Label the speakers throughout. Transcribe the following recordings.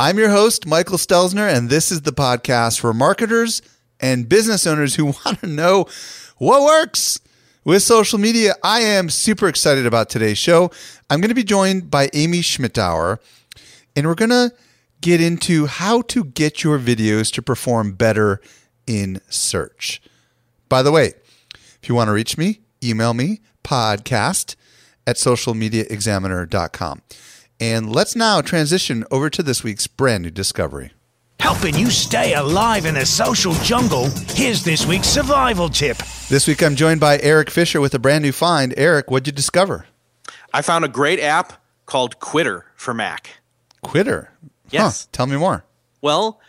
Speaker 1: I'm your host, Michael Stelzner, and this is the podcast for marketers and business owners who want to know what works with social media. I am super excited about today's show. I'm going to be joined by Amy Schmittauer, and we're going to get into how to get your videos to perform better in search. By the way, if you want to reach me, email me podcast at socialmediaexaminer.com. And let's now transition over to this week's brand new discovery.
Speaker 2: Helping you stay alive in the social jungle, here's this week's survival tip.
Speaker 1: This week I'm joined by Eric Fisher with a brand new find. Eric, what'd you discover?
Speaker 3: I found a great app called Quitter for Mac.
Speaker 1: Quitter?
Speaker 3: Yes.
Speaker 1: Huh, tell me more.
Speaker 3: Well,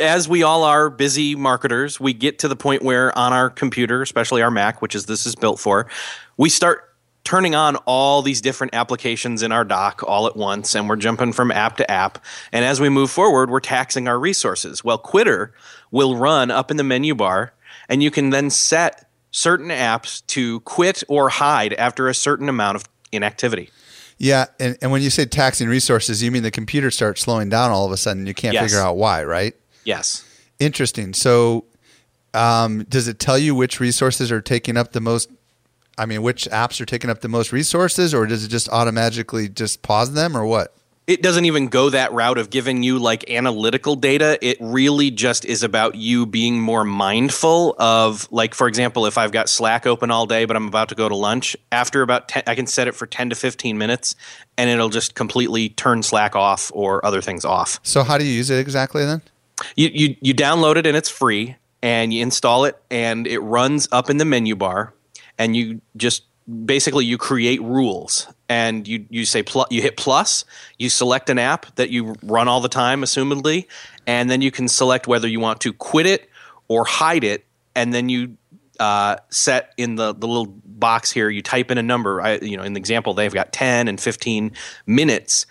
Speaker 3: as we all are busy marketers, we get to the point where on our computer, especially our Mac, which is this is built for, we start turning on all these different applications in our dock all at once and we're jumping from app to app and as we move forward we're taxing our resources well quitter will run up in the menu bar and you can then set certain apps to quit or hide after a certain amount of inactivity
Speaker 1: Yeah, and, and when you say taxing resources, you mean the computer starts slowing down all of a sudden. You can't
Speaker 3: Yes.
Speaker 1: figure out why, right?
Speaker 3: yes
Speaker 1: Interesting. So, um, does it tell you which resources are taking up the most? I mean, which apps are taking up the most resources, or does it just automatically just pause them, or what?
Speaker 3: it doesn't even go that route of giving you like analytical data. It really just is about you being more mindful of, like, for example, if I've got Slack open all day, but I'm about to go to lunch, after about 10, I can set it for 10 to 15 minutes and it'll just completely turn Slack off or other things off.
Speaker 1: So, how do you use it exactly then?
Speaker 3: You, you, you download it and it's free and you install it and it runs up in the menu bar and you just basically you create rules. And you you say pl- you hit plus you select an app that you run all the time assumedly and then you can select whether you want to quit it or hide it. And then you uh, set in the, the little box here you type in a number. I, you know in the example they've got 10 and 15 minutes.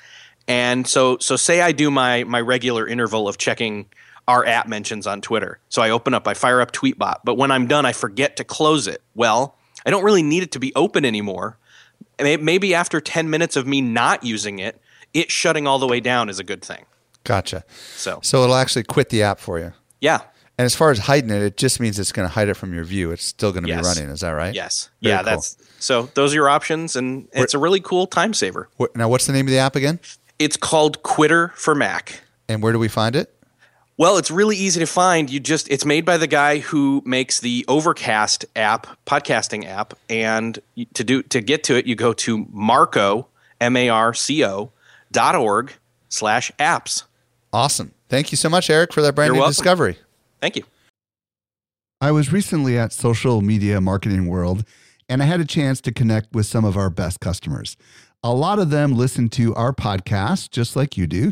Speaker 3: And so so say I do my my regular interval of checking our app mentions on Twitter. So I open up, I fire up Tweetbot, but when I'm done, I forget to close it. Well, I don't really need it to be open anymore. Maybe after 10 minutes of me not using it, it shutting all the way down is a good thing.
Speaker 1: Gotcha.
Speaker 3: So,
Speaker 1: So it'll actually quit the app for you.
Speaker 3: yeah.
Speaker 1: And as far as hiding it, it just means it's going to hide it from your view. It's still going to
Speaker 3: Yes.
Speaker 1: be running. Is that right?
Speaker 3: Yes.
Speaker 1: Very
Speaker 3: yeah,
Speaker 1: cool.
Speaker 3: that's so those are your options and it's a really cool time saver.
Speaker 1: What, now, what's the name of the app again?
Speaker 3: It's called Quitter for Mac.
Speaker 1: And where do we find it?
Speaker 3: Well, it's really easy to find. You just it's made by the guy who makes the Overcast app, podcasting app, and to do to get to it, you go to Marco M A R C O dot org slash apps.
Speaker 1: Awesome. Thank you so much, Eric, for that brand
Speaker 3: You're
Speaker 1: new
Speaker 3: welcome.
Speaker 1: discovery.
Speaker 3: Thank you.
Speaker 1: I was recently at Social Media Marketing World and I had a chance to connect with some of our best customers. A lot of them listen to our podcast just like you do.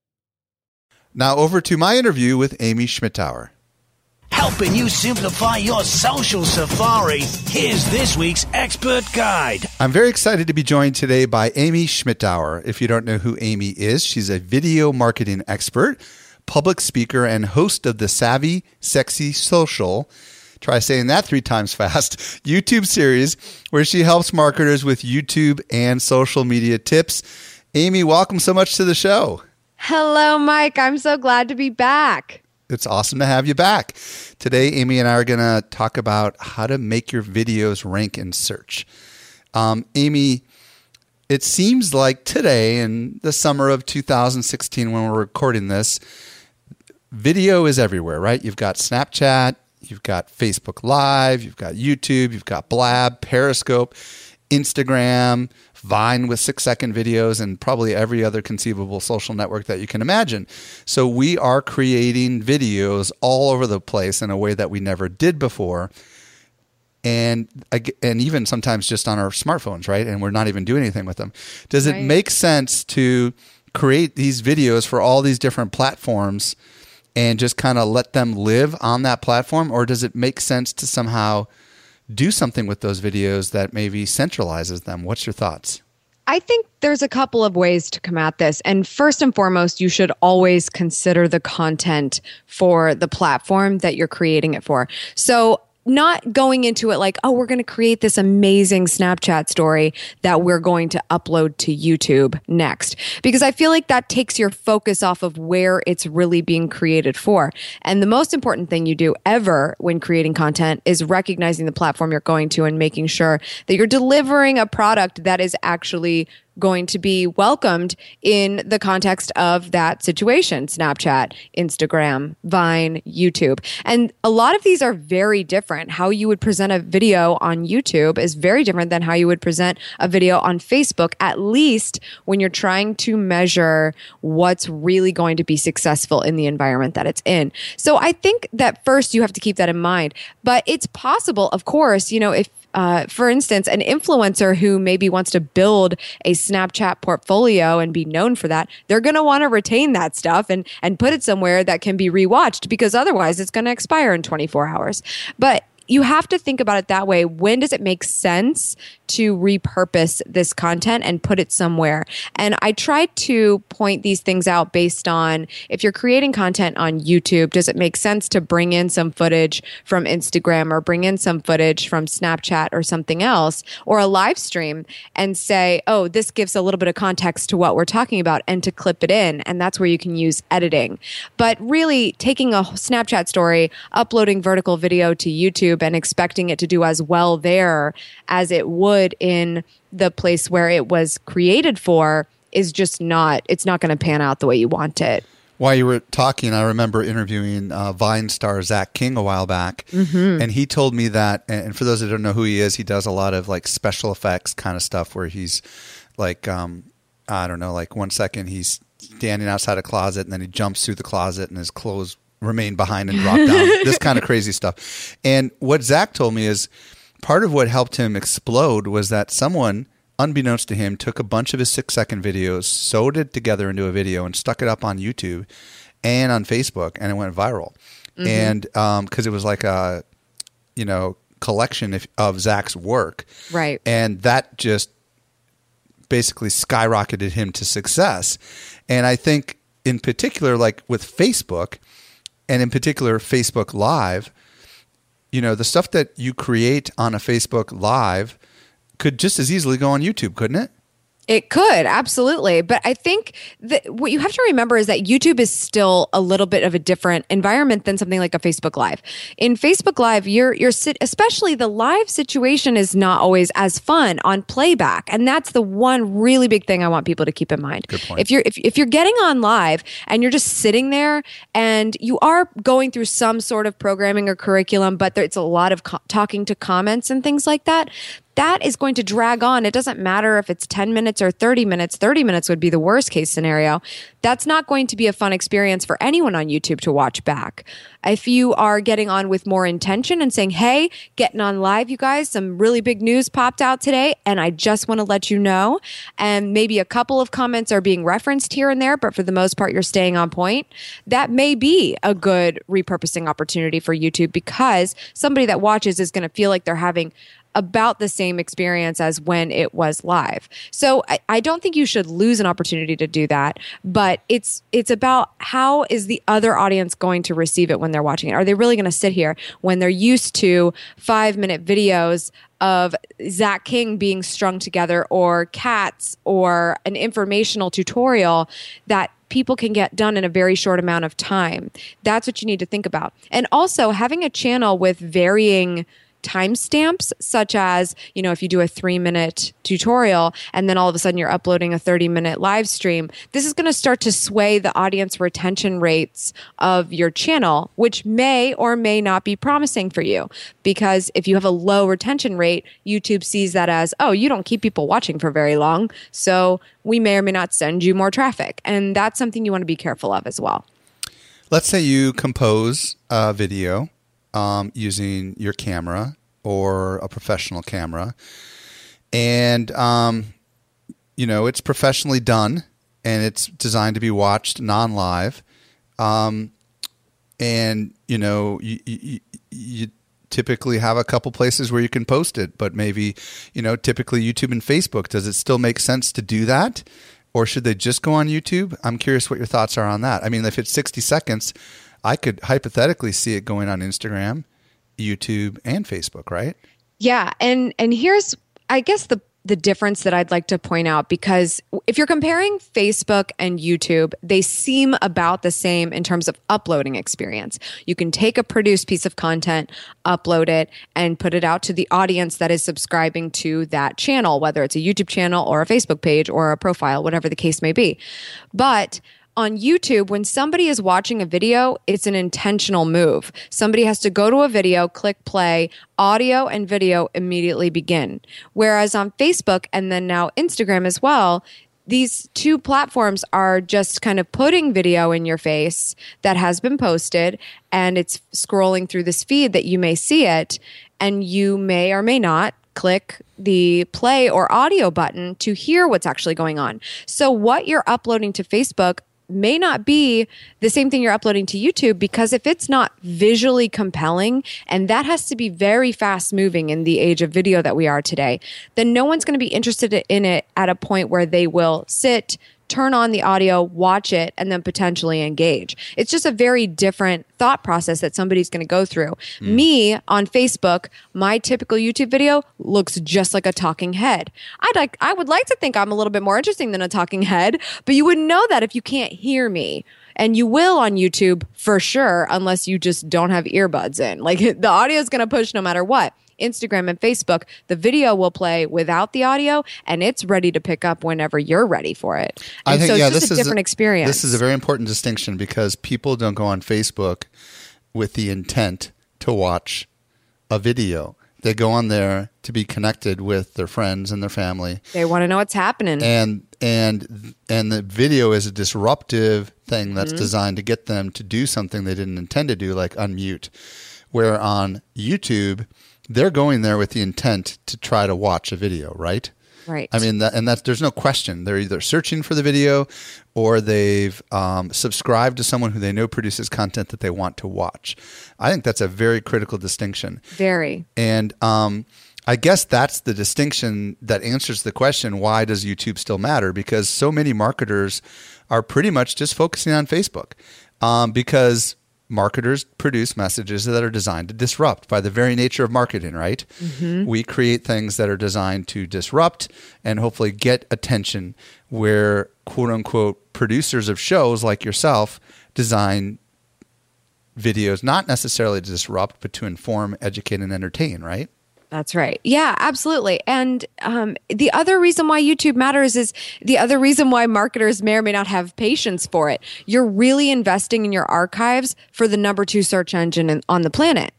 Speaker 1: Now, over to my interview with Amy Schmittauer.
Speaker 2: Helping you simplify your social safari, here's this week's expert guide.
Speaker 1: I'm very excited to be joined today by Amy Schmittauer. If you don't know who Amy is, she's a video marketing expert, public speaker, and host of the Savvy Sexy Social. Try saying that three times fast. YouTube series where she helps marketers with YouTube and social media tips. Amy, welcome so much to the show.
Speaker 4: Hello, Mike. I'm so glad to be back.
Speaker 1: It's awesome to have you back. Today, Amy and I are going to talk about how to make your videos rank in search. Um, Amy, it seems like today, in the summer of 2016, when we're recording this, video is everywhere, right? You've got Snapchat, you've got Facebook Live, you've got YouTube, you've got Blab, Periscope, Instagram, Vine with six second videos, and probably every other conceivable social network that you can imagine. So we are creating videos all over the place in a way that we never did before. And and even sometimes just on our smartphones, right? And we're not even doing anything with them. Does it right. make sense to create these videos for all these different platforms and just kind of let them live on that platform, or does it make sense to somehow do something with those videos that maybe centralizes them. What's your thoughts?
Speaker 4: I think there's a couple of ways to come at this. And first and foremost, you should always consider the content for the platform that you're creating it for. So not going into it like, oh, we're going to create this amazing Snapchat story that we're going to upload to YouTube next. Because I feel like that takes your focus off of where it's really being created for. And the most important thing you do ever when creating content is recognizing the platform you're going to and making sure that you're delivering a product that is actually going to be welcomed in the context of that situation Snapchat, Instagram, Vine, YouTube. And a lot of these are very different. How you would present a video on YouTube is very different than how you would present a video on Facebook, at least when you're trying to measure what's really going to be successful in the environment that it's in. So I think that first you have to keep that in mind. But it's possible, of course, you know, if uh, for instance, an influencer who maybe wants to build a Snapchat portfolio and be known for that, they're going to want to retain that stuff and and put it somewhere that can be rewatched because otherwise it's going to expire in 24 hours. But you have to think about it that way. When does it make sense to repurpose this content and put it somewhere? And I try to point these things out based on if you're creating content on YouTube, does it make sense to bring in some footage from Instagram or bring in some footage from Snapchat or something else or a live stream and say, oh, this gives a little bit of context to what we're talking about and to clip it in. And that's where you can use editing. But really taking a Snapchat story, uploading vertical video to YouTube, and expecting it to do as well there as it would in the place where it was created for is just not it's not going to pan out the way you want it
Speaker 1: while you were talking, I remember interviewing uh, Vine star Zach King a while back, mm-hmm. and he told me that. And for those that don't know who he is, he does a lot of like special effects kind of stuff where he's like, um, I don't know, like one second he's standing outside a closet, and then he jumps through the closet, and his clothes remain behind and drop down. this kind of crazy stuff. And what Zach told me is part of what helped him explode was that someone, unbeknownst to him, took a bunch of his six second videos, sewed it together into a video, and stuck it up on YouTube and on Facebook, and it went viral. Mm-hmm. And because um, it was like a, you know, collection of, of Zach's work,
Speaker 4: right?
Speaker 1: And that just basically skyrocketed him to success. And I think, in particular, like with Facebook and in particular Facebook Live, you know, the stuff that you create on a Facebook Live could just as easily go on YouTube, couldn't it?
Speaker 4: It could, absolutely. But I think that what you have to remember is that YouTube is still a little bit of a different environment than something like a Facebook Live. In Facebook Live, you're you're especially the live situation is not always as fun on playback. And that's the one really big thing I want people to keep in mind. If you're if, if you're getting on live and you're just sitting there and you are going through some sort of programming or curriculum, but there, it's a lot of co- talking to comments and things like that, that is going to drag on. It doesn't matter if it's 10 minutes or 30 minutes. 30 minutes would be the worst case scenario. That's not going to be a fun experience for anyone on YouTube to watch back. If you are getting on with more intention and saying, hey, getting on live, you guys, some really big news popped out today, and I just want to let you know. And maybe a couple of comments are being referenced here and there, but for the most part, you're staying on point. That may be a good repurposing opportunity for YouTube because somebody that watches is going to feel like they're having about the same experience as when it was live. So I, I, don't think you should lose an opportunity to do that, but it's it's about how is the other audience going to receive it when they're watching it? Are they really going to sit here when they're used to five minute videos of Zach King being strung together or cats or an informational tutorial that people can get done in a very short amount of time. That's what you need to think about. And also having a channel with varying timestamps, such as, you know, if you do a three minute tutorial and then all of a sudden you're uploading a 30 minute live stream, this is going to start to sway the audience retention rates of your channel, which may or may not be promising for you. Because if you have a low retention rate, YouTube sees that as, oh, you don't keep people watching for very long. So we may or may not send you more traffic. And that's something you want to be careful of as well.
Speaker 1: Let's say you compose a video um, using your camera or a professional camera. And, um, you know, it's professionally done and it's designed to be watched non live. Um, and, you know, you, you, you typically have a couple places where you can post it, but maybe, you know, typically YouTube and Facebook. Does it still make sense to do that? Or should they just go on YouTube? I'm curious what your thoughts are on that. I mean, if it's 60 seconds, I could hypothetically see it going on Instagram, YouTube, and Facebook, right?
Speaker 4: Yeah, and and here's I guess the the difference that I'd like to point out because if you're comparing Facebook and YouTube, they seem about the same in terms of uploading experience. You can take a produced piece of content, upload it, and put it out to the audience that is subscribing to that channel, whether it's a YouTube channel or a Facebook page or a profile, whatever the case may be. But on YouTube, when somebody is watching a video, it's an intentional move. Somebody has to go to a video, click play, audio and video immediately begin. Whereas on Facebook and then now Instagram as well, these two platforms are just kind of putting video in your face that has been posted and it's scrolling through this feed that you may see it and you may or may not click the play or audio button to hear what's actually going on. So what you're uploading to Facebook may not be the same thing you're uploading to YouTube because if it's not visually compelling, and that has to be very fast moving in the age of video that we are today, then no one's going to be interested in it at a point where they will sit, turn on the audio, watch it, and then potentially engage. It's just a very different thought process that somebody's going to go through. Mm. Me on Facebook, my typical YouTube video looks just like a talking head. I'd like, I would like to think I'm a little bit more interesting than a talking head, but you wouldn't know that if you can't hear me and you will on YouTube for sure, unless you just don't have earbuds in. Like the audio is going to push no matter what. Instagram and Facebook, the video will play without the audio and it's ready to pick up whenever you're ready for it. And I think, so yeah, this is a different a, experience.
Speaker 1: This is a very important distinction because people don't go on Facebook with the intent to watch a video. They go on there to be connected with their friends and their family.
Speaker 4: They want to know what's happening.
Speaker 1: And and and the video is a disruptive thing that's mm-hmm. designed to get them to do something they didn't intend to do like unmute. Where on YouTube, they're going there with the intent to try to watch a video, right?
Speaker 4: Right.
Speaker 1: I mean, that, and that's there's no question. They're either searching for the video, or they've um, subscribed to someone who they know produces content that they want to watch. I think that's a very critical distinction.
Speaker 4: Very.
Speaker 1: And um, I guess that's the distinction that answers the question: Why does YouTube still matter? Because so many marketers are pretty much just focusing on Facebook, um, because marketers produce messages that are designed to disrupt by the very nature of marketing, right? Mm-hmm. We create things that are designed to disrupt and hopefully get attention where quote unquote producers of shows like yourself design videos not necessarily to disrupt but to inform, educate and entertain, right?
Speaker 4: That's right. Yeah, absolutely. And um, the other reason why YouTube matters is the other reason why marketers may or may not have patience for it. You're really investing in your archives for the number two search engine in, on the planet.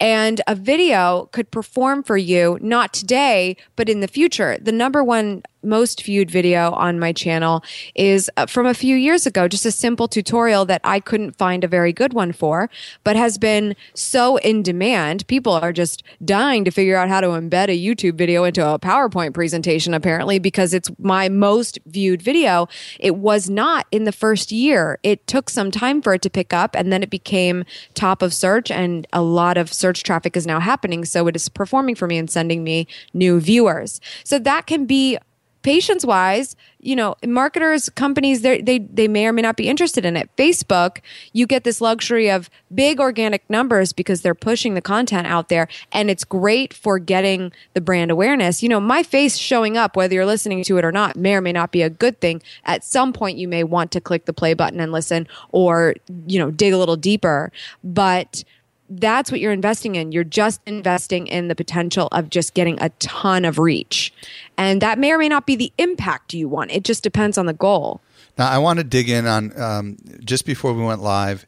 Speaker 4: And a video could perform for you, not today, but in the future. The number one most viewed video on my channel is uh, from a few years ago, just a simple tutorial that I couldn't find a very good one for, but has been so in demand. People are just dying to figure out how to embed a YouTube video into a PowerPoint presentation, apparently, because it's my most viewed video. It was not in the first year. It took some time for it to pick up, and then it became top of search, and a lot of search traffic is now happening. So it is performing for me and sending me new viewers. So that can be patience wise, you know, marketers, companies, they they may or may not be interested in it. Facebook, you get this luxury of big organic numbers because they're pushing the content out there, and it's great for getting the brand awareness. You know, my face showing up, whether you're listening to it or not, may or may not be a good thing. At some point, you may want to click the play button and listen, or you know, dig a little deeper, but that's what you're investing in. You're just investing in the potential of just getting a ton of reach. And that may or may not be the impact you want. It just depends on the goal.
Speaker 1: Now, I want to dig in on um, just before we went live,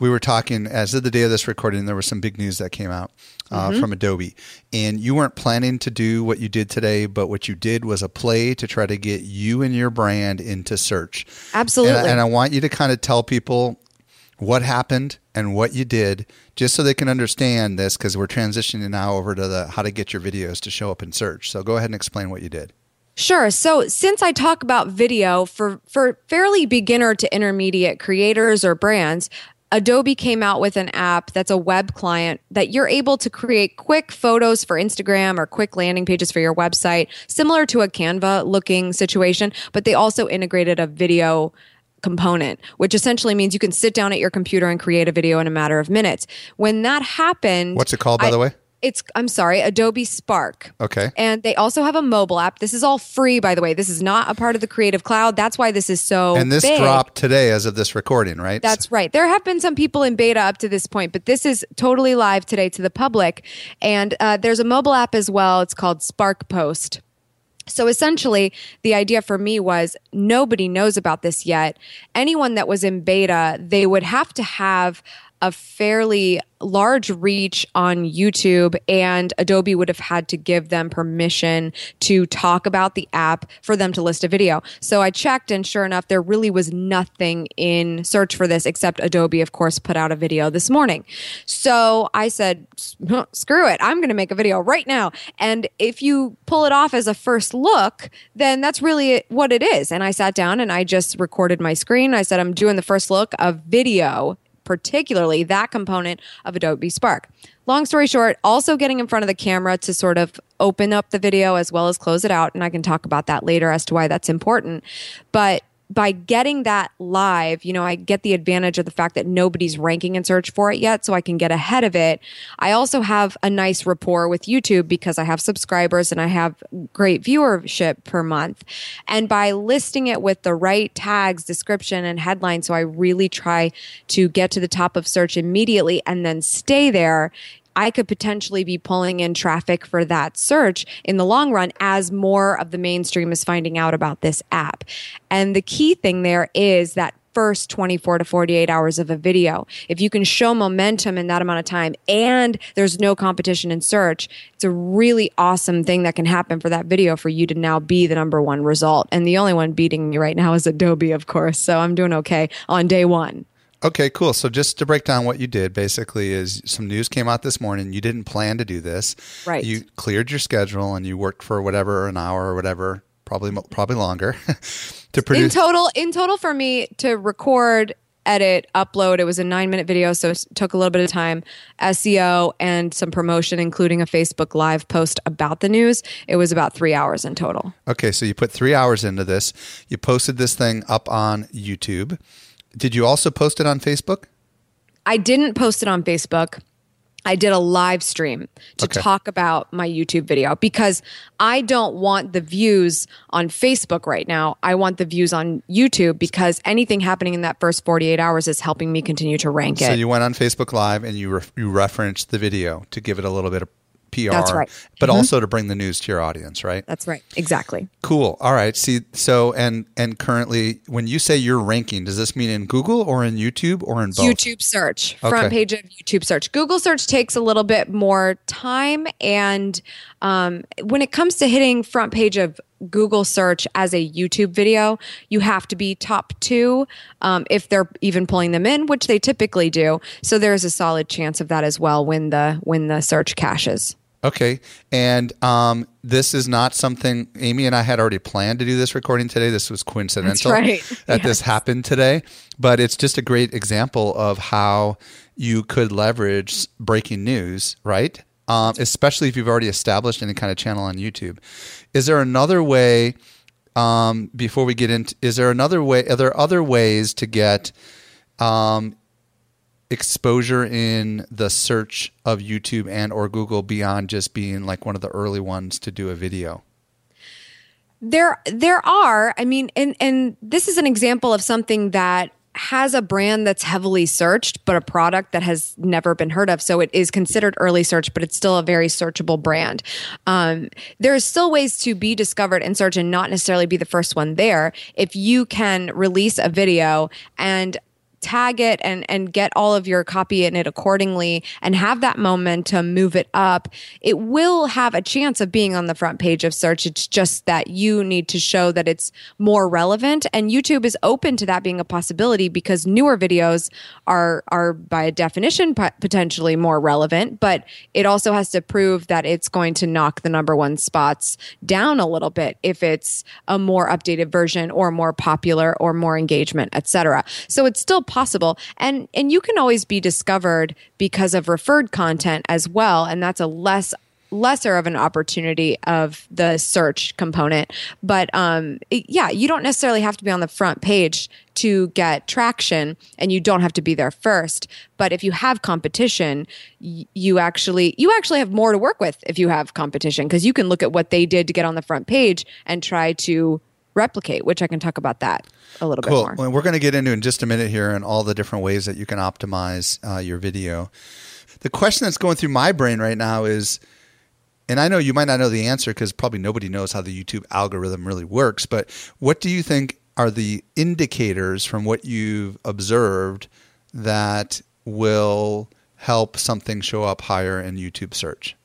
Speaker 1: we were talking, as of the day of this recording, there was some big news that came out uh, mm-hmm. from Adobe. And you weren't planning to do what you did today, but what you did was a play to try to get you and your brand into search.
Speaker 4: Absolutely.
Speaker 1: And, and I want you to kind of tell people what happened and what you did just so they can understand this because we're transitioning now over to the how to get your videos to show up in search so go ahead and explain what you did
Speaker 4: Sure. So since I talk about video for, for fairly beginner to intermediate creators or brands, Adobe came out with an app that's a web client that you're able to create quick photos for Instagram or quick landing pages for your website, similar to a Canva looking situation, but they also integrated a video component, which essentially means you can sit down at your computer and create a video in a matter of minutes. When that happened,
Speaker 1: what's it called, by I, the way?
Speaker 4: It's I'm sorry, Adobe Spark.
Speaker 1: Okay.
Speaker 4: And they also have a mobile app. This is all free, by the way. This is not a part of the Creative Cloud. That's why this is so.
Speaker 1: And this
Speaker 4: big.
Speaker 1: dropped today, as of this recording, right?
Speaker 4: That's right. There have been some people in beta up to this point, but this is totally live today to the public. And uh, there's a mobile app as well. It's called Spark Post. So essentially, the idea for me was nobody knows about this yet. Anyone that was in beta, they would have to have a fairly large reach on YouTube, and Adobe would have had to give them permission to talk about the app for them to list a video. So I checked, and sure enough, there really was nothing in search for this except Adobe, of course, put out a video this morning. So I said, screw it, I'm going to make a video right now. And if you pull it off as a first look, then that's really what it is. And I sat down and I just recorded my screen. I said, I'm doing the first look of video particularly that component of Adobe Spark. Long story short, also getting in front of the camera to sort of open up the video as well as close it out. And I can talk about that later as to why that's important. But by getting that live, you know, I get the advantage of the fact that nobody's ranking in search for it yet, so I can get ahead of it. I also have a nice rapport with YouTube because I have subscribers and I have great viewership per month. And by listing it with the right tags, description, and headline, so I really try to get to the top of search immediately and then stay there, I could potentially be pulling in traffic for that search in the long run as more of the mainstream is finding out about this app. And the key thing there is that first 24 to 48 hours of a video. If you can show momentum in that amount of time and there's no competition in search, it's a really awesome thing that can happen for that video for you to now be the number one result. And the only one beating me right now is Adobe, of course. So I'm doing okay on day one.
Speaker 1: Okay, cool. So just to break down what you did, basically, is some news came out this morning. You didn't plan to do this.
Speaker 4: Right.
Speaker 1: You cleared your schedule and you worked for whatever an hour or whatever, probably probably longer, to produce.
Speaker 4: In total, in total, for me to record, edit, upload, it was a nine minute video, so it took a little bit of time. SEO and some promotion, including a Facebook Live post about the news. It was about three hours in total.
Speaker 1: Okay, so you put three hours into this. You posted this thing up on YouTube. Did you also post it on Facebook?
Speaker 4: I didn't post it on Facebook. I did a live stream to okay. talk about my YouTube video because I don't want the views on Facebook right now. I want the views on YouTube because anything happening in that first 48 hours is helping me continue to rank
Speaker 1: so
Speaker 4: it.
Speaker 1: So you went on Facebook Live and you re- you referenced the video to give it a little bit of PR,
Speaker 4: That's right.
Speaker 1: but also to bring the news to your audience, right?
Speaker 4: That's right. Exactly.
Speaker 1: Cool. All right. See, so and and currently, when you say you're ranking, does this mean in Google or in YouTube or in both?
Speaker 4: YouTube search, front page of YouTube search. Google search takes a little bit more time. And um, when it comes to hitting front page of Google search as a YouTube video, you have to be top two um, if they're even pulling them in, which they typically do. So there's a solid chance of that as well when the when the search caches.
Speaker 1: Okay. And um, this is not something Amy and I had already planned to do this recording today. This was coincidental
Speaker 4: right.
Speaker 1: that this happened today. But it's just a great example of how you could leverage breaking news, right? Um, especially if you've already established any kind of channel on YouTube. Is there another way? Um, before we get into, is there another way? Are there other ways to get um, exposure in the search of YouTube and or Google beyond just being like one of the early ones to do a video?
Speaker 4: There there are, I mean, and and this is an example of something that has a brand that's heavily searched, but a product that has never been heard of. So it is considered early search, but it's still a very searchable brand. Um, there's still ways to be discovered in search and not necessarily be the first one there. If you can release a video and tag it and and get all of your copy in it accordingly and have that momentum to move it up it will have a chance of being on the front page of search. It's just that you need to show that it's more relevant. And youtube is open to that being a possibility because newer videos are are by definition potentially more relevant but it also has to prove that it's going to knock the number one spots down a little bit if it's a more updated version or more popular or more engagement etc so it's still possible. And and you can always be discovered because of referred content as well. And that's a less lesser of an opportunity of the search component. But um it- yeah you don't necessarily have to be on the front page to get traction and you don't have to be there first. But if you have competition y- you actually you actually have more to work with if you have competition because you can look at what they did to get on the front page and try to replicate which i can talk about that a little
Speaker 1: Cool.
Speaker 4: bit more
Speaker 1: Well, we're going to get into in just a minute here and all the different ways that you can optimize uh, your video. The question that's going through my brain right now is, and I know you might not know the answer because probably nobody knows how the YouTube algorithm really works, but what do you think are the indicators from what you've observed that will help something show up higher in YouTube search?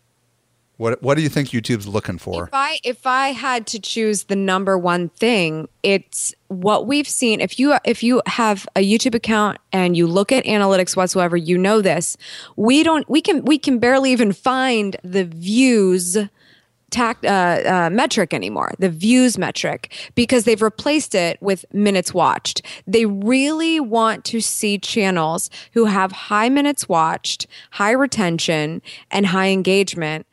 Speaker 1: What What do you think YouTube's looking for?
Speaker 4: If I if I had to choose the number one thing, it's what we've seen. If you if you have a YouTube account and you look at analytics whatsoever, you know this. We don't. We can we can barely even find the views tact, uh, uh, metric anymore, the views metric, because they've replaced it with minutes watched. They really want to see channels who have high minutes watched, high retention, and high engagement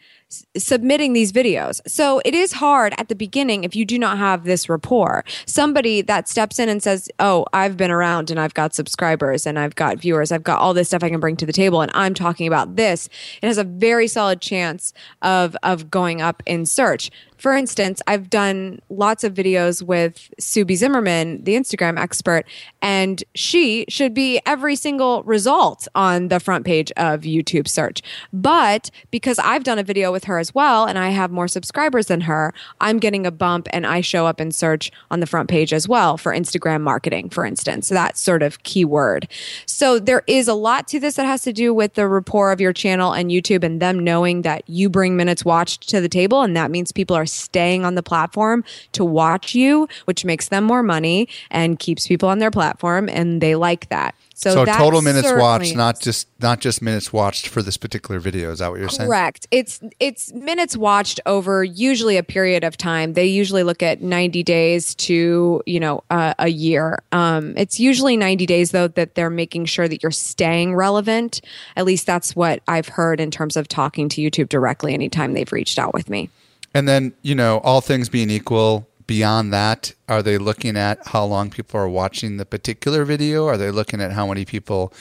Speaker 4: submitting these videos. So it is hard at the beginning if you do not have this rapport. Somebody that steps in and says, Oh, I've been around and I've got subscribers and I've got viewers, I've got all this stuff I can bring to the table and I'm talking about this. It has a very solid chance of of going up in search. For instance, I've done lots of videos with Sue B. Zimmerman, the Instagram expert, and she should be every single result on the front page of YouTube search. But because I've done a video with her as well and I have more subscribers than her, I'm getting a bump and I show up in search on the front page as well for Instagram marketing, for instance. That sort of keyword. So there is a lot to this that has to do with the rapport of your channel and YouTube and them knowing that you bring minutes watched to the table. And that means people are staying on the platform to watch you, which makes them more money and keeps people on their platform. And they like that. So,
Speaker 1: So total minutes watched, not just not just minutes watched for this particular video. Is that what you're saying?
Speaker 4: Correct. It's it's minutes watched over usually a period of time. They usually look at 90 days to, you know, uh, a year. Um, it's usually 90 days though that they're making sure that you're staying relevant. At least that's what I've heard in terms of talking to YouTube directly anytime they've reached out with me.
Speaker 1: And then, you know, all things being equal, beyond that, are they looking at how long people are watching the particular video? Are they looking at how many people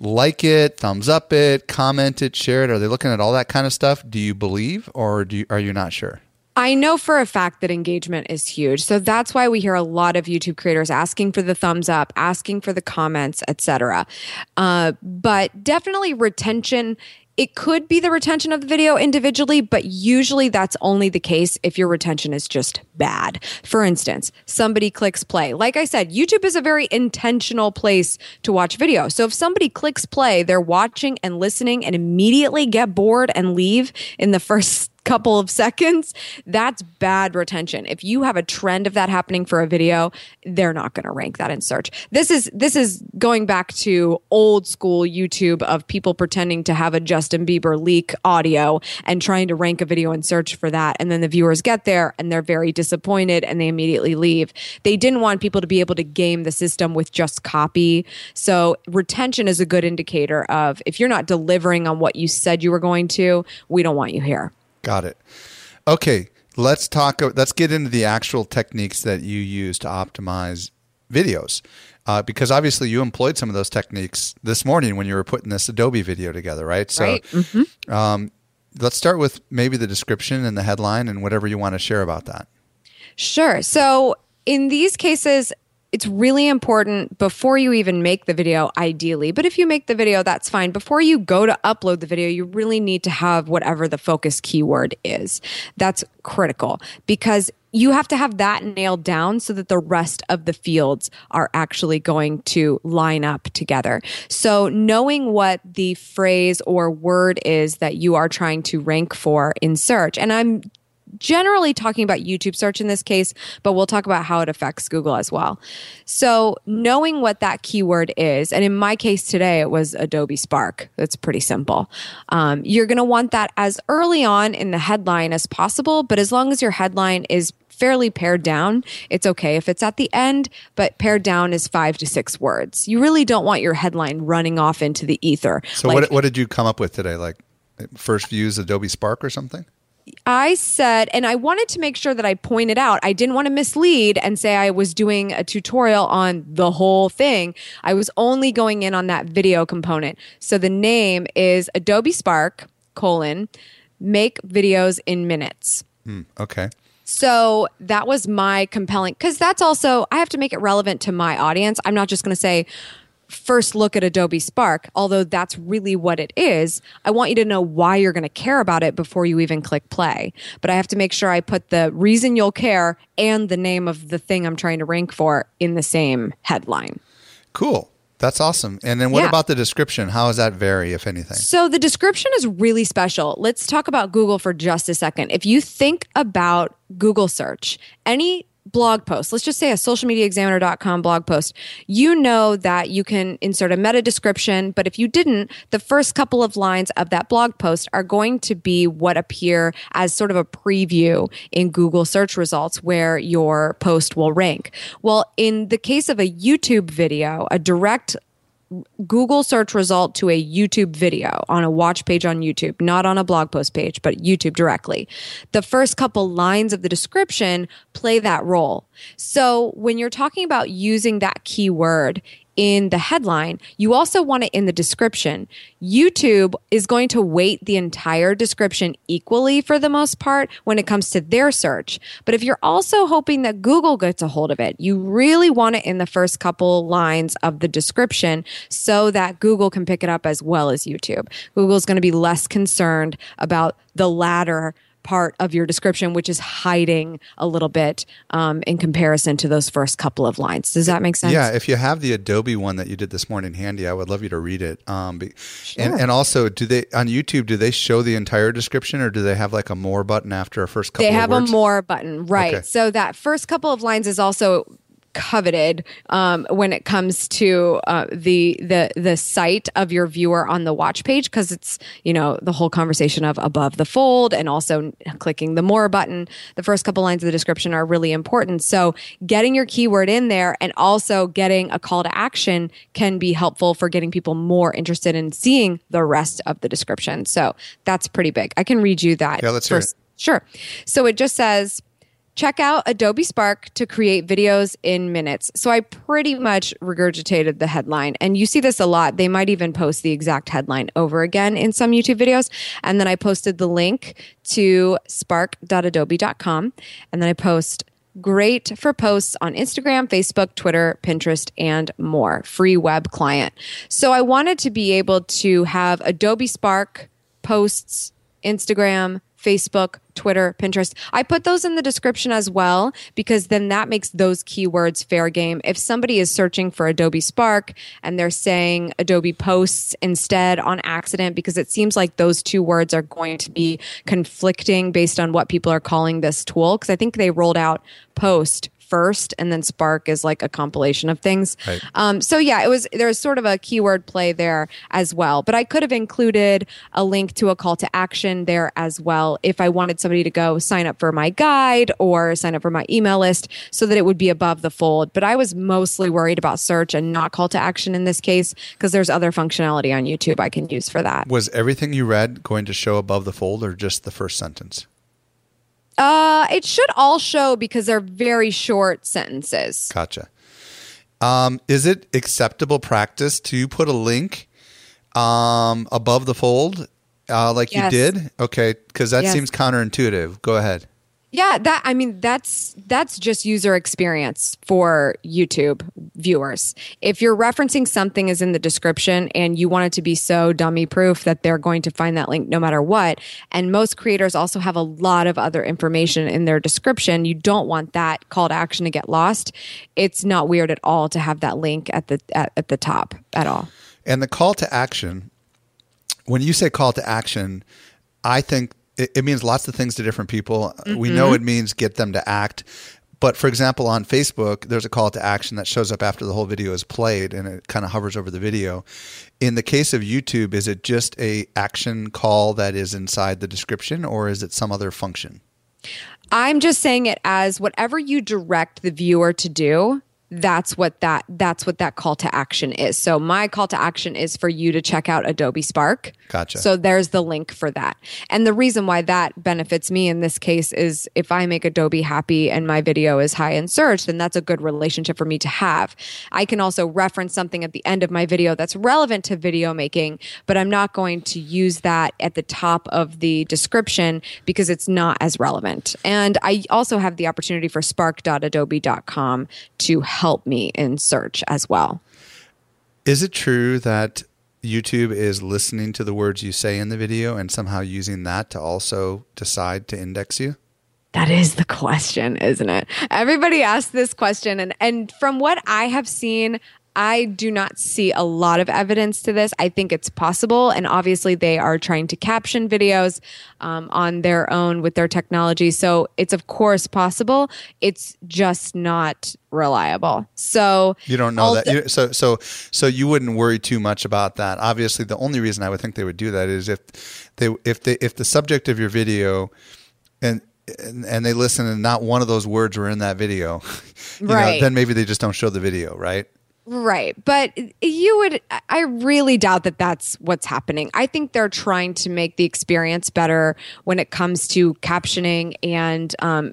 Speaker 1: like it, thumbs up it, comment it, share it? Are they looking at all that kind of stuff? Do you believe or do you, are you not sure?
Speaker 4: I know for a fact that engagement is huge. So that's why we hear a lot of YouTube creators asking for the thumbs up, asking for the comments, etc. Uh, but definitely retention it could be the retention of the video individually, but usually that's only the case if your retention is just bad. For instance, somebody clicks play. Like I said, YouTube is a very intentional place to watch video. So if somebody clicks play, they're watching and listening and immediately get bored and leave in the first couple of seconds, that's bad retention. If you have a trend of that happening for a video, they're not going to rank that in search. This is this is going back to old school YouTube of people pretending to have a Justin Bieber leak audio and trying to rank a video in search for that and then the viewers get there and they're very disappointed and they immediately leave. They didn't want people to be able to game the system with just copy. So retention is a good indicator of if you're not delivering on what you said you were going to, we don't want you here.
Speaker 1: Got it. Okay, let's talk. Let's get into the actual techniques that you use to optimize videos, uh, because obviously you employed some of those techniques this morning when you were putting this Adobe video together, right?
Speaker 4: So, right. Mm-hmm. Um,
Speaker 1: let's start with maybe the description and the headline and whatever you want to share about that.
Speaker 4: Sure. So in these cases, it's really important before you even make the video, ideally. But if you make the video, that's fine. Before you go to upload the video, you really need to have whatever the focus keyword is. That's critical because you have to have that nailed down so that the rest of the fields are actually going to line up together. So, knowing what the phrase or word is that you are trying to rank for in search, and I'm generally talking about YouTube search in this case, but we'll talk about how it affects Google as well. So, knowing what that keyword is, and in my case today, it was Adobe Spark. That's pretty simple. Um, you're going to want that as early on in the headline as possible, but as long as your headline is fairly pared down, it's okay if it's at the end, but pared down is five to six words. You really don't want your headline running off into the ether.
Speaker 1: So, like, what, what did you come up with today? Like, first views Adobe Spark or something?
Speaker 4: I said, and I wanted to make sure that I pointed out, I didn't want to mislead and say I was doing a tutorial on the whole thing. I was only going in on that video component. So the name is Adobe Spark, colon, make videos in minutes.
Speaker 1: Hmm, okay.
Speaker 4: So that was my compelling, because that's also, I have to make it relevant to my audience. I'm not just going to say, first look at Adobe Spark, although that's really what it is, I want you to know why you're going to care about it before you even click play. But I have to make sure I put the reason you'll care and the name of the thing I'm trying to rank for in the same headline.
Speaker 1: Cool. That's awesome. And then what yeah. about the description? How does that vary, if anything?
Speaker 4: So the description is really special. Let's talk about Google for just a second. If you think about Google search, any blog post, let's just say a socialmediaexaminer.com blog post, you know that you can insert a meta description. But if you didn't, the first couple of lines of that blog post are going to be what appear as sort of a preview in Google search results where your post will rank. Well, in the case of a YouTube video, a direct Google search result to a YouTube video on a watch page on YouTube, not on a blog post page, but YouTube directly. The first couple lines of the description play that role. So when you're talking about using that keyword in the headline, you also want it in the description. YouTube is going to weight the entire description equally for the most part when it comes to their search. But if you're also hoping that Google gets a hold of it, you really want it in the first couple lines of the description so that Google can pick it up as well as YouTube. Google's going to be less concerned about the latter part of your description, which is hiding a little bit um, in comparison to those first couple of lines. Does that make sense?
Speaker 1: Yeah. If you have the Adobe one that you did this morning handy, I would love you to read it. Um, sure. and, and also, do they on YouTube? Do they show the entire description, or do they have like a more button after a first couple? Of lines?
Speaker 4: They have
Speaker 1: a
Speaker 4: more button, right? Okay. So that first couple of lines is also coveted um, when it comes to uh, the the the site of your viewer on the watch page because it's you know the whole conversation of above the fold and also clicking the more button. The first couple lines of the description are really important. So getting your keyword in there and also getting a call to action can be helpful for getting people more interested in seeing the rest of the description. So that's pretty big. I can read you that.
Speaker 1: Yeah, let's first. hear it.
Speaker 4: Sure. So it just says check out Adobe Spark to create videos in minutes. So I pretty much regurgitated the headline. And you see this a lot. They might even post the exact headline over again in some YouTube videos. And then I posted the link to spark.adobe.com. And then I post great for posts on Instagram, Facebook, Twitter, Pinterest, and more. Free web client. So I wanted to be able to have Adobe Spark posts, Instagram, Facebook, Twitter, Pinterest. I put those in the description as well because then that makes those keywords fair game. If somebody is searching for Adobe Spark and they're saying Adobe Posts instead on accident because it seems like those two words are going to be conflicting based on what people are calling this tool because I think they rolled out Post first, and then Spark is like a compilation of things.
Speaker 1: Right.
Speaker 4: Um, so yeah, it was there was sort of a keyword play there as well. But I could have included a link to a call to action there as well if I wanted somebody to go sign up for my guide or sign up for my email list so that it would be above the fold. But I was mostly worried about search and not call to action in this case because there's other functionality on YouTube I can use for that.
Speaker 1: Was everything you read going to show above the fold or just the first sentence?
Speaker 4: Uh, it should all show because they're very short sentences.
Speaker 1: Gotcha. Um, is it acceptable practice to put a link um, above the fold uh, like
Speaker 4: Yes.
Speaker 1: you did? Okay, because that
Speaker 4: Yes.
Speaker 1: seems counterintuitive. Go ahead.
Speaker 4: Yeah, that I mean that's that's just user experience for YouTube viewers. If you're referencing something is in the description and you want it to be so dummy proof that they're going to find that link no matter what, and most creators also have a lot of other information in their description, you don't want that call to action to get lost. It's not weird at all to have that link at the at, at the top at all.
Speaker 1: And the call to action, when you say call to action, I think it, it means lots of things to different people. We know mm-hmm. it means get them to act. But for example, on Facebook, there's a call to action that shows up after the whole video is played and it kind of hovers over the video. In the case of YouTube, is it just a action call that is inside the description or is it some other function?
Speaker 4: I'm just saying it as whatever you direct the viewer to do. That's what that that's what that call to action is. So my call to action is for you to check out Adobe Spark.
Speaker 1: Gotcha.
Speaker 4: So there's the link for that. And the reason why that benefits me in this case is if I make Adobe happy and my video is high in search, then that's a good relationship for me to have. I can also reference something at the end of my video that's relevant to video making, but I'm not going to use that at the top of the description because it's not as relevant. And I also have the opportunity for spark.adobe.com to help me in search as well.
Speaker 1: Is it true that YouTube is listening to the words you say in the video and somehow using that to also decide to index you?
Speaker 4: That is the question, isn't it? Everybody asks this question and and from what I have seen, I do not see a lot of evidence to this. I think it's possible, and obviously they are trying to caption videos um, on their own with their technology. So it's of course possible. It's just not reliable. So
Speaker 1: You don't know that. So so so you wouldn't worry too much about that. Obviously, the only reason I would think they would do that is if they if they if the subject of your video and and, and they listen and not one of those words were in that video, you know,
Speaker 4: Right.
Speaker 1: then maybe they just don't show the video, right?
Speaker 4: Right. But you would, I really doubt that that's what's happening. I think they're trying to make the experience better when it comes to captioning and, um,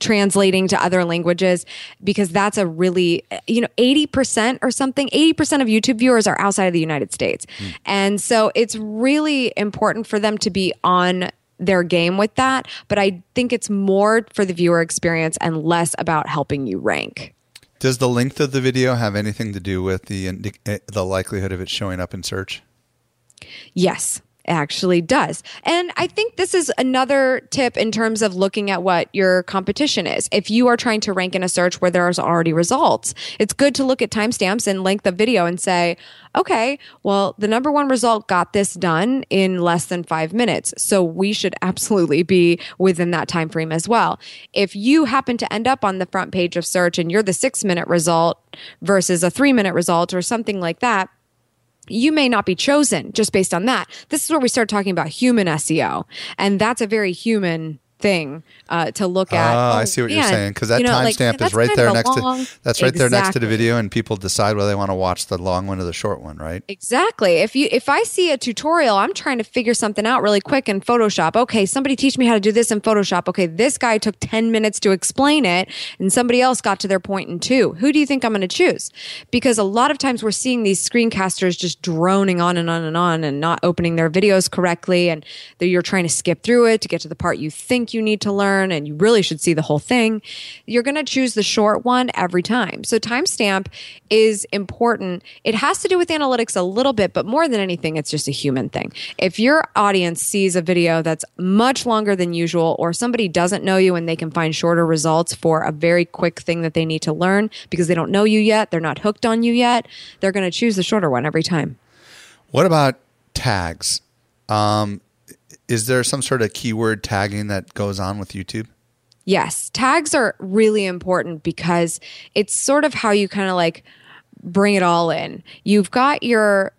Speaker 4: translating to other languages because that's a really you know 80% or something 80% of YouTube viewers are outside of the United States. And so it's really important for them to be on their game with that, but I think it's more for the viewer experience and less about helping you rank.
Speaker 1: Does the length of the video have anything to do with the eh, the likelihood of it showing up in search?
Speaker 4: Yes, actually does. And I think this is another tip in terms of looking at what your competition is. If you are trying to rank in a search where there's already results, it's good to look at timestamps and length of video and say, okay, well, the number one result got this done in less than five minutes. So we should absolutely be within that time frame as well. If you happen to end up on the front page of search and you're the six minute result versus a three minute result or something like that, you may not be chosen just based on that. This is where we start talking about human SEO, and that's a very human thing uh, to look at.
Speaker 1: Ah, I
Speaker 4: Oh,
Speaker 1: see what you're saying because that
Speaker 4: you know, like,
Speaker 1: timestamp is right there next
Speaker 4: long-
Speaker 1: to that's right there next to the video, and people decide whether they want to watch the long one or the short one, right?
Speaker 4: Exactly. If you if I see a tutorial, I'm trying to figure something out really quick in Photoshop. Okay, somebody teach me how to do this in Photoshop. Okay, this guy took 10 minutes to explain it and somebody else got to their point in 2. Who do you think I'm going to choose? Because a lot of times we're seeing these screencasters just droning on and on and on and not opening their videos correctly and you're trying to skip through it to get to the part you think think you need to learn and you really should see the whole thing, you're going to choose the short one every time. So timestamp is important. It has to do with analytics a little bit, but more than anything, it's just a human thing. If your audience sees a video that's much longer than usual, or somebody doesn't know you and they can find shorter results for a very quick thing that they need to learn because they don't know you yet, they're not hooked on you yet, they're going to choose the shorter one every time.
Speaker 1: What about tags? Um, is there some sort of keyword tagging that goes on with YouTube?
Speaker 4: Yes, tags are really important because it's sort of how you kind of like bring it all in. You've got your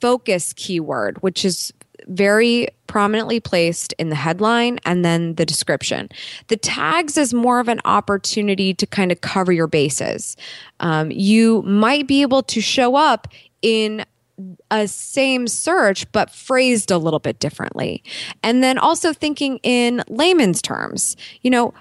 Speaker 4: focus keyword, which is very prominently placed in the headline and then the description. The tags is more of an opportunity to kind of cover your bases. Um, you might be able to show up in a same search but phrased a little bit differently. And then also thinking in layman's terms. You know,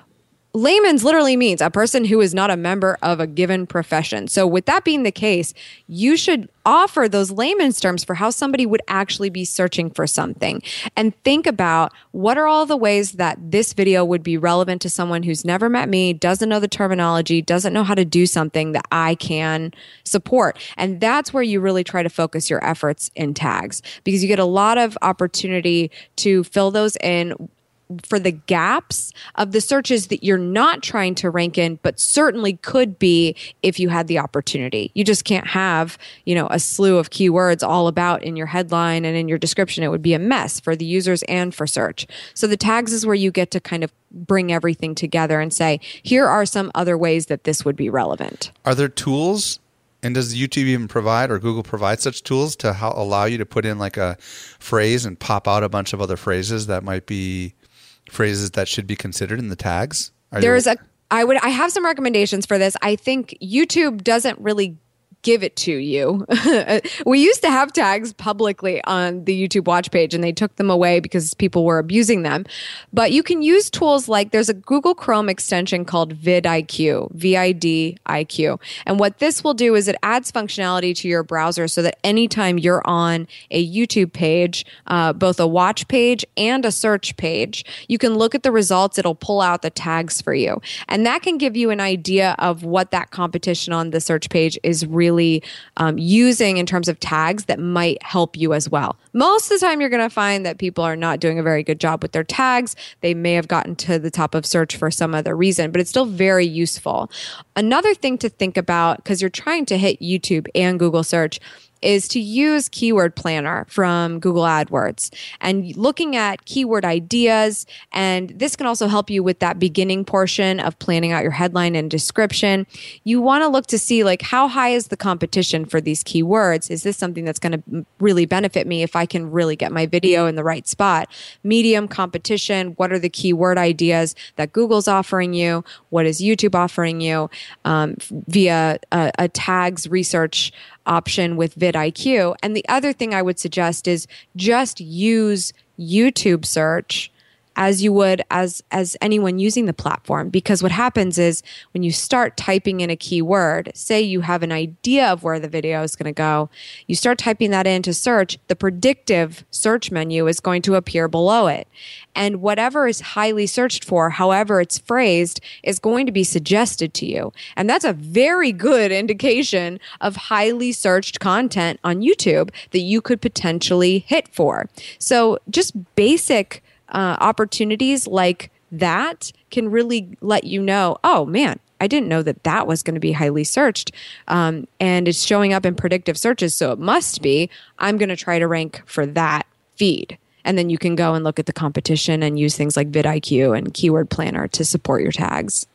Speaker 4: layman's literally means a person who is not a member of a given profession. So, with that being the case, you should offer those layman's terms for how somebody would actually be searching for something and think about what are all the ways that this video would be relevant to someone who's never met me, doesn't know the terminology, doesn't know how to do something that I can support. And that's where you really try to focus your efforts in tags because you get a lot of opportunity to fill those in for the gaps of the searches that you're not trying to rank in but certainly could be if you had the opportunity. You just can't have you know a slew of keywords all about in your headline and in your description. It would be a mess for the users and for search. So the tags is where you get to kind of bring everything together and say here are some other ways that this would be relevant.
Speaker 1: Are there tools and does YouTube even provide or Google provide such tools to how, allow you to put in like a phrase and pop out a bunch of other phrases that might be phrases that should be considered in the tags?
Speaker 4: Are there is a I would I have some recommendations for this. I think YouTube doesn't really give it to you. we used to have tags publicly on the YouTube watch page and they took them away because people were abusing them. But you can use tools like there's a Google Chrome extension called vidIQ, V I D I Q. And what this will do is it adds functionality to your browser so that anytime you're on a YouTube page, uh, both a watch page and a search page, you can look at the results. It'll pull out the tags for you. And that can give you an idea of what that competition on the search page is really really um, using in terms of tags that might help you as well. Most of the time, you're going to find that people are not doing a very good job with their tags. They may have gotten to the top of search for some other reason, but it's still very useful. Another thing to think about, because you're trying to hit YouTube and Google search, is to use Keyword Planner from Google AdWords and looking at keyword ideas. And this can also help you with that beginning portion of planning out your headline and description. You want to look to see like how high is the competition for these keywords? Is this something that's going to really benefit me if I can really get my video in the right spot? Medium competition. What are the keyword ideas that Google's offering you? What is YouTube offering you um, via a, a tags research option with vidIQ. And the other thing I would suggest is just use YouTube search as you would as as anyone using the platform because what happens is when you start typing in a keyword say you have an idea of where the video is going to go you start typing that into search the predictive search menu is going to appear below it. And whatever is highly searched for however it's phrased is going to be suggested to you. And that's a very good indication of highly searched content on YouTube that you could potentially hit for. So just basic uh, opportunities like that can really let you know, oh man, I didn't know that that was going to be highly searched. Um, and it's showing up in predictive searches. So it must be. I'm going to try to rank for that feed. And then you can go and look at the competition and use things like vidIQ and Keyword Planner to support your tags.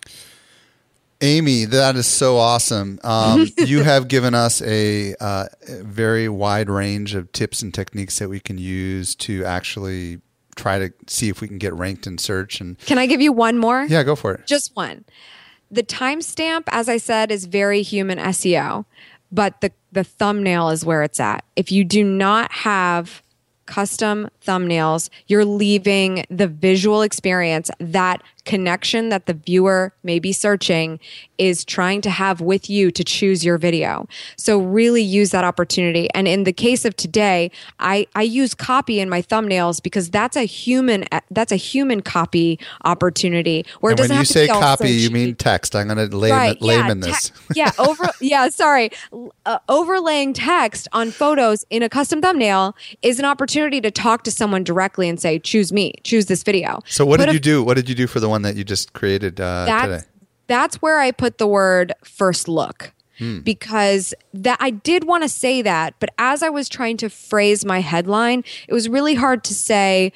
Speaker 1: Amy, that is so awesome. Um, you have given us a, uh, a very wide range of tips and techniques that we can use to actually try to see if we can get ranked in search. And
Speaker 4: can I give you one more?
Speaker 1: Yeah, go for it.
Speaker 4: Just one. The timestamp, as I said, is very human SEO, but the the thumbnail is where it's at. If you do not have custom thumbnails, you're leaving the visual experience, that connection that the viewer may be searching is trying to have with you to choose your video. So really use that opportunity. And in the case of today, I, I use copy in my thumbnails because that's a human that's a human copy opportunity where
Speaker 1: and
Speaker 4: it doesn't
Speaker 1: when you
Speaker 4: have
Speaker 1: say copy, you mean text. I'm going to layman,
Speaker 4: Right, yeah,
Speaker 1: layman
Speaker 4: te-
Speaker 1: this.
Speaker 4: yeah, over yeah, sorry. Uh, overlaying text on photos in a custom thumbnail is an opportunity to talk to someone directly and say, "Choose me, choose this video."
Speaker 1: So what did you do? What did you do for the one that you just created uh,
Speaker 4: that's
Speaker 1: today?
Speaker 4: that's where I put the word first look.
Speaker 1: Hmm.
Speaker 4: Because that I did want to say that, but as I was trying to phrase my headline, it was really hard to say,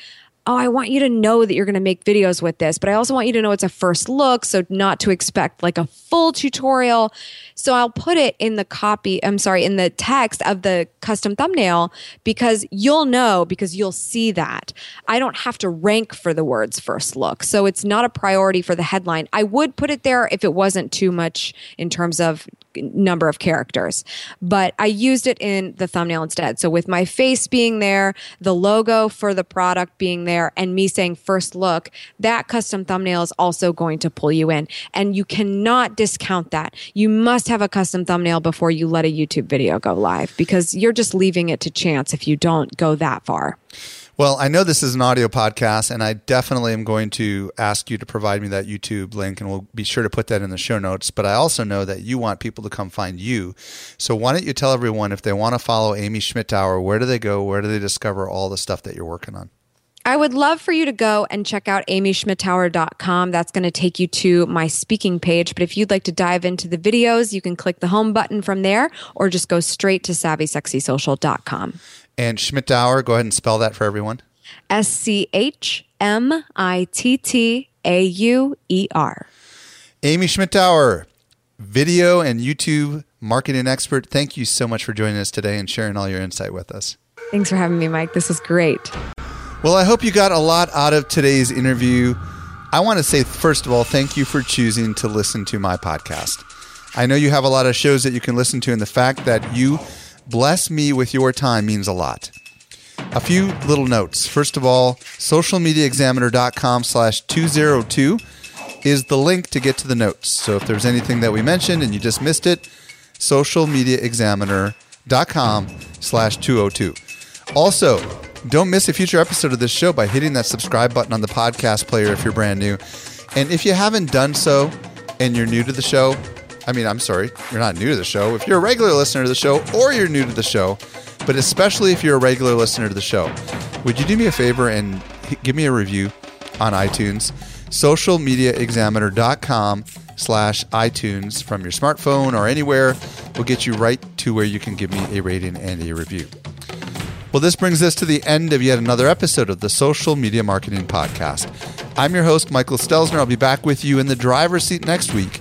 Speaker 4: "Oh, I want you to know that you're going to make videos with this," but I also want you to know it's a first look, so not to expect like a full tutorial. So I'll put it in the copy, I'm sorry, in the text of the custom thumbnail because you'll know because you'll see that. I don't have to rank for the words first look. So it's not a priority for the headline. I would put it there if it wasn't too much in terms of number of characters, but I used it in the thumbnail instead. So with my face being there, the logo for the product being there, and me saying first look, that custom thumbnail is also going to pull you in. And you cannot discount that. You must have a custom thumbnail before you let a YouTube video go live because you're just leaving it to chance if you don't go that far.
Speaker 1: Well, I know this is an audio podcast, and I definitely am going to ask you to provide me that YouTube link, and we'll be sure to put that in the show notes. But I also know that you want people to come find you. So why don't you tell everyone if they want to follow Amy Schmittauer, where do they go? Where do they discover all the stuff that you're working on?
Speaker 4: I would love for you to go and check out amyschmittauer.com. That's going to take you to my speaking page. But if you'd like to dive into the videos, you can click the home button from there or just go straight to savvysexysocial.com.
Speaker 1: And Schmittauer, go ahead and spell that for everyone.
Speaker 4: S C H M I T T A U E R.
Speaker 1: Amy Schmittauer, video and YouTube marketing expert. Thank you so much for joining us today and sharing all your insight with us.
Speaker 4: Thanks for having me, Mike. This was great.
Speaker 1: Well, I hope you got a lot out of today's interview. I want to say, first of all, thank you for choosing to listen to my podcast. I know you have a lot of shows that you can listen to, and the fact that you bless me with your time means a lot. A few little notes. First of all, socialmediaexaminer.com slash 202 is the link to get to the notes. So if there's anything that we mentioned and you just missed it, socialmediaexaminer.com slash 202. Also, don't miss a future episode of this show by hitting that subscribe button on the podcast player if you're brand new. And if you haven't done so and you're new to the show, I mean, I'm sorry, you're not new to the show. If you're a regular listener to the show or you're new to the show, but especially if you're a regular listener to the show, would you do me a favor and give me a review on iTunes? Socialmediaexaminer.com slash iTunes from your smartphone or anywhere will get you right to where you can give me a rating and a review. Well, this brings us to the end of yet another episode of the Social Media Marketing Podcast. I'm your host, Michael Stelzner. I'll be back with you in the driver's seat next week.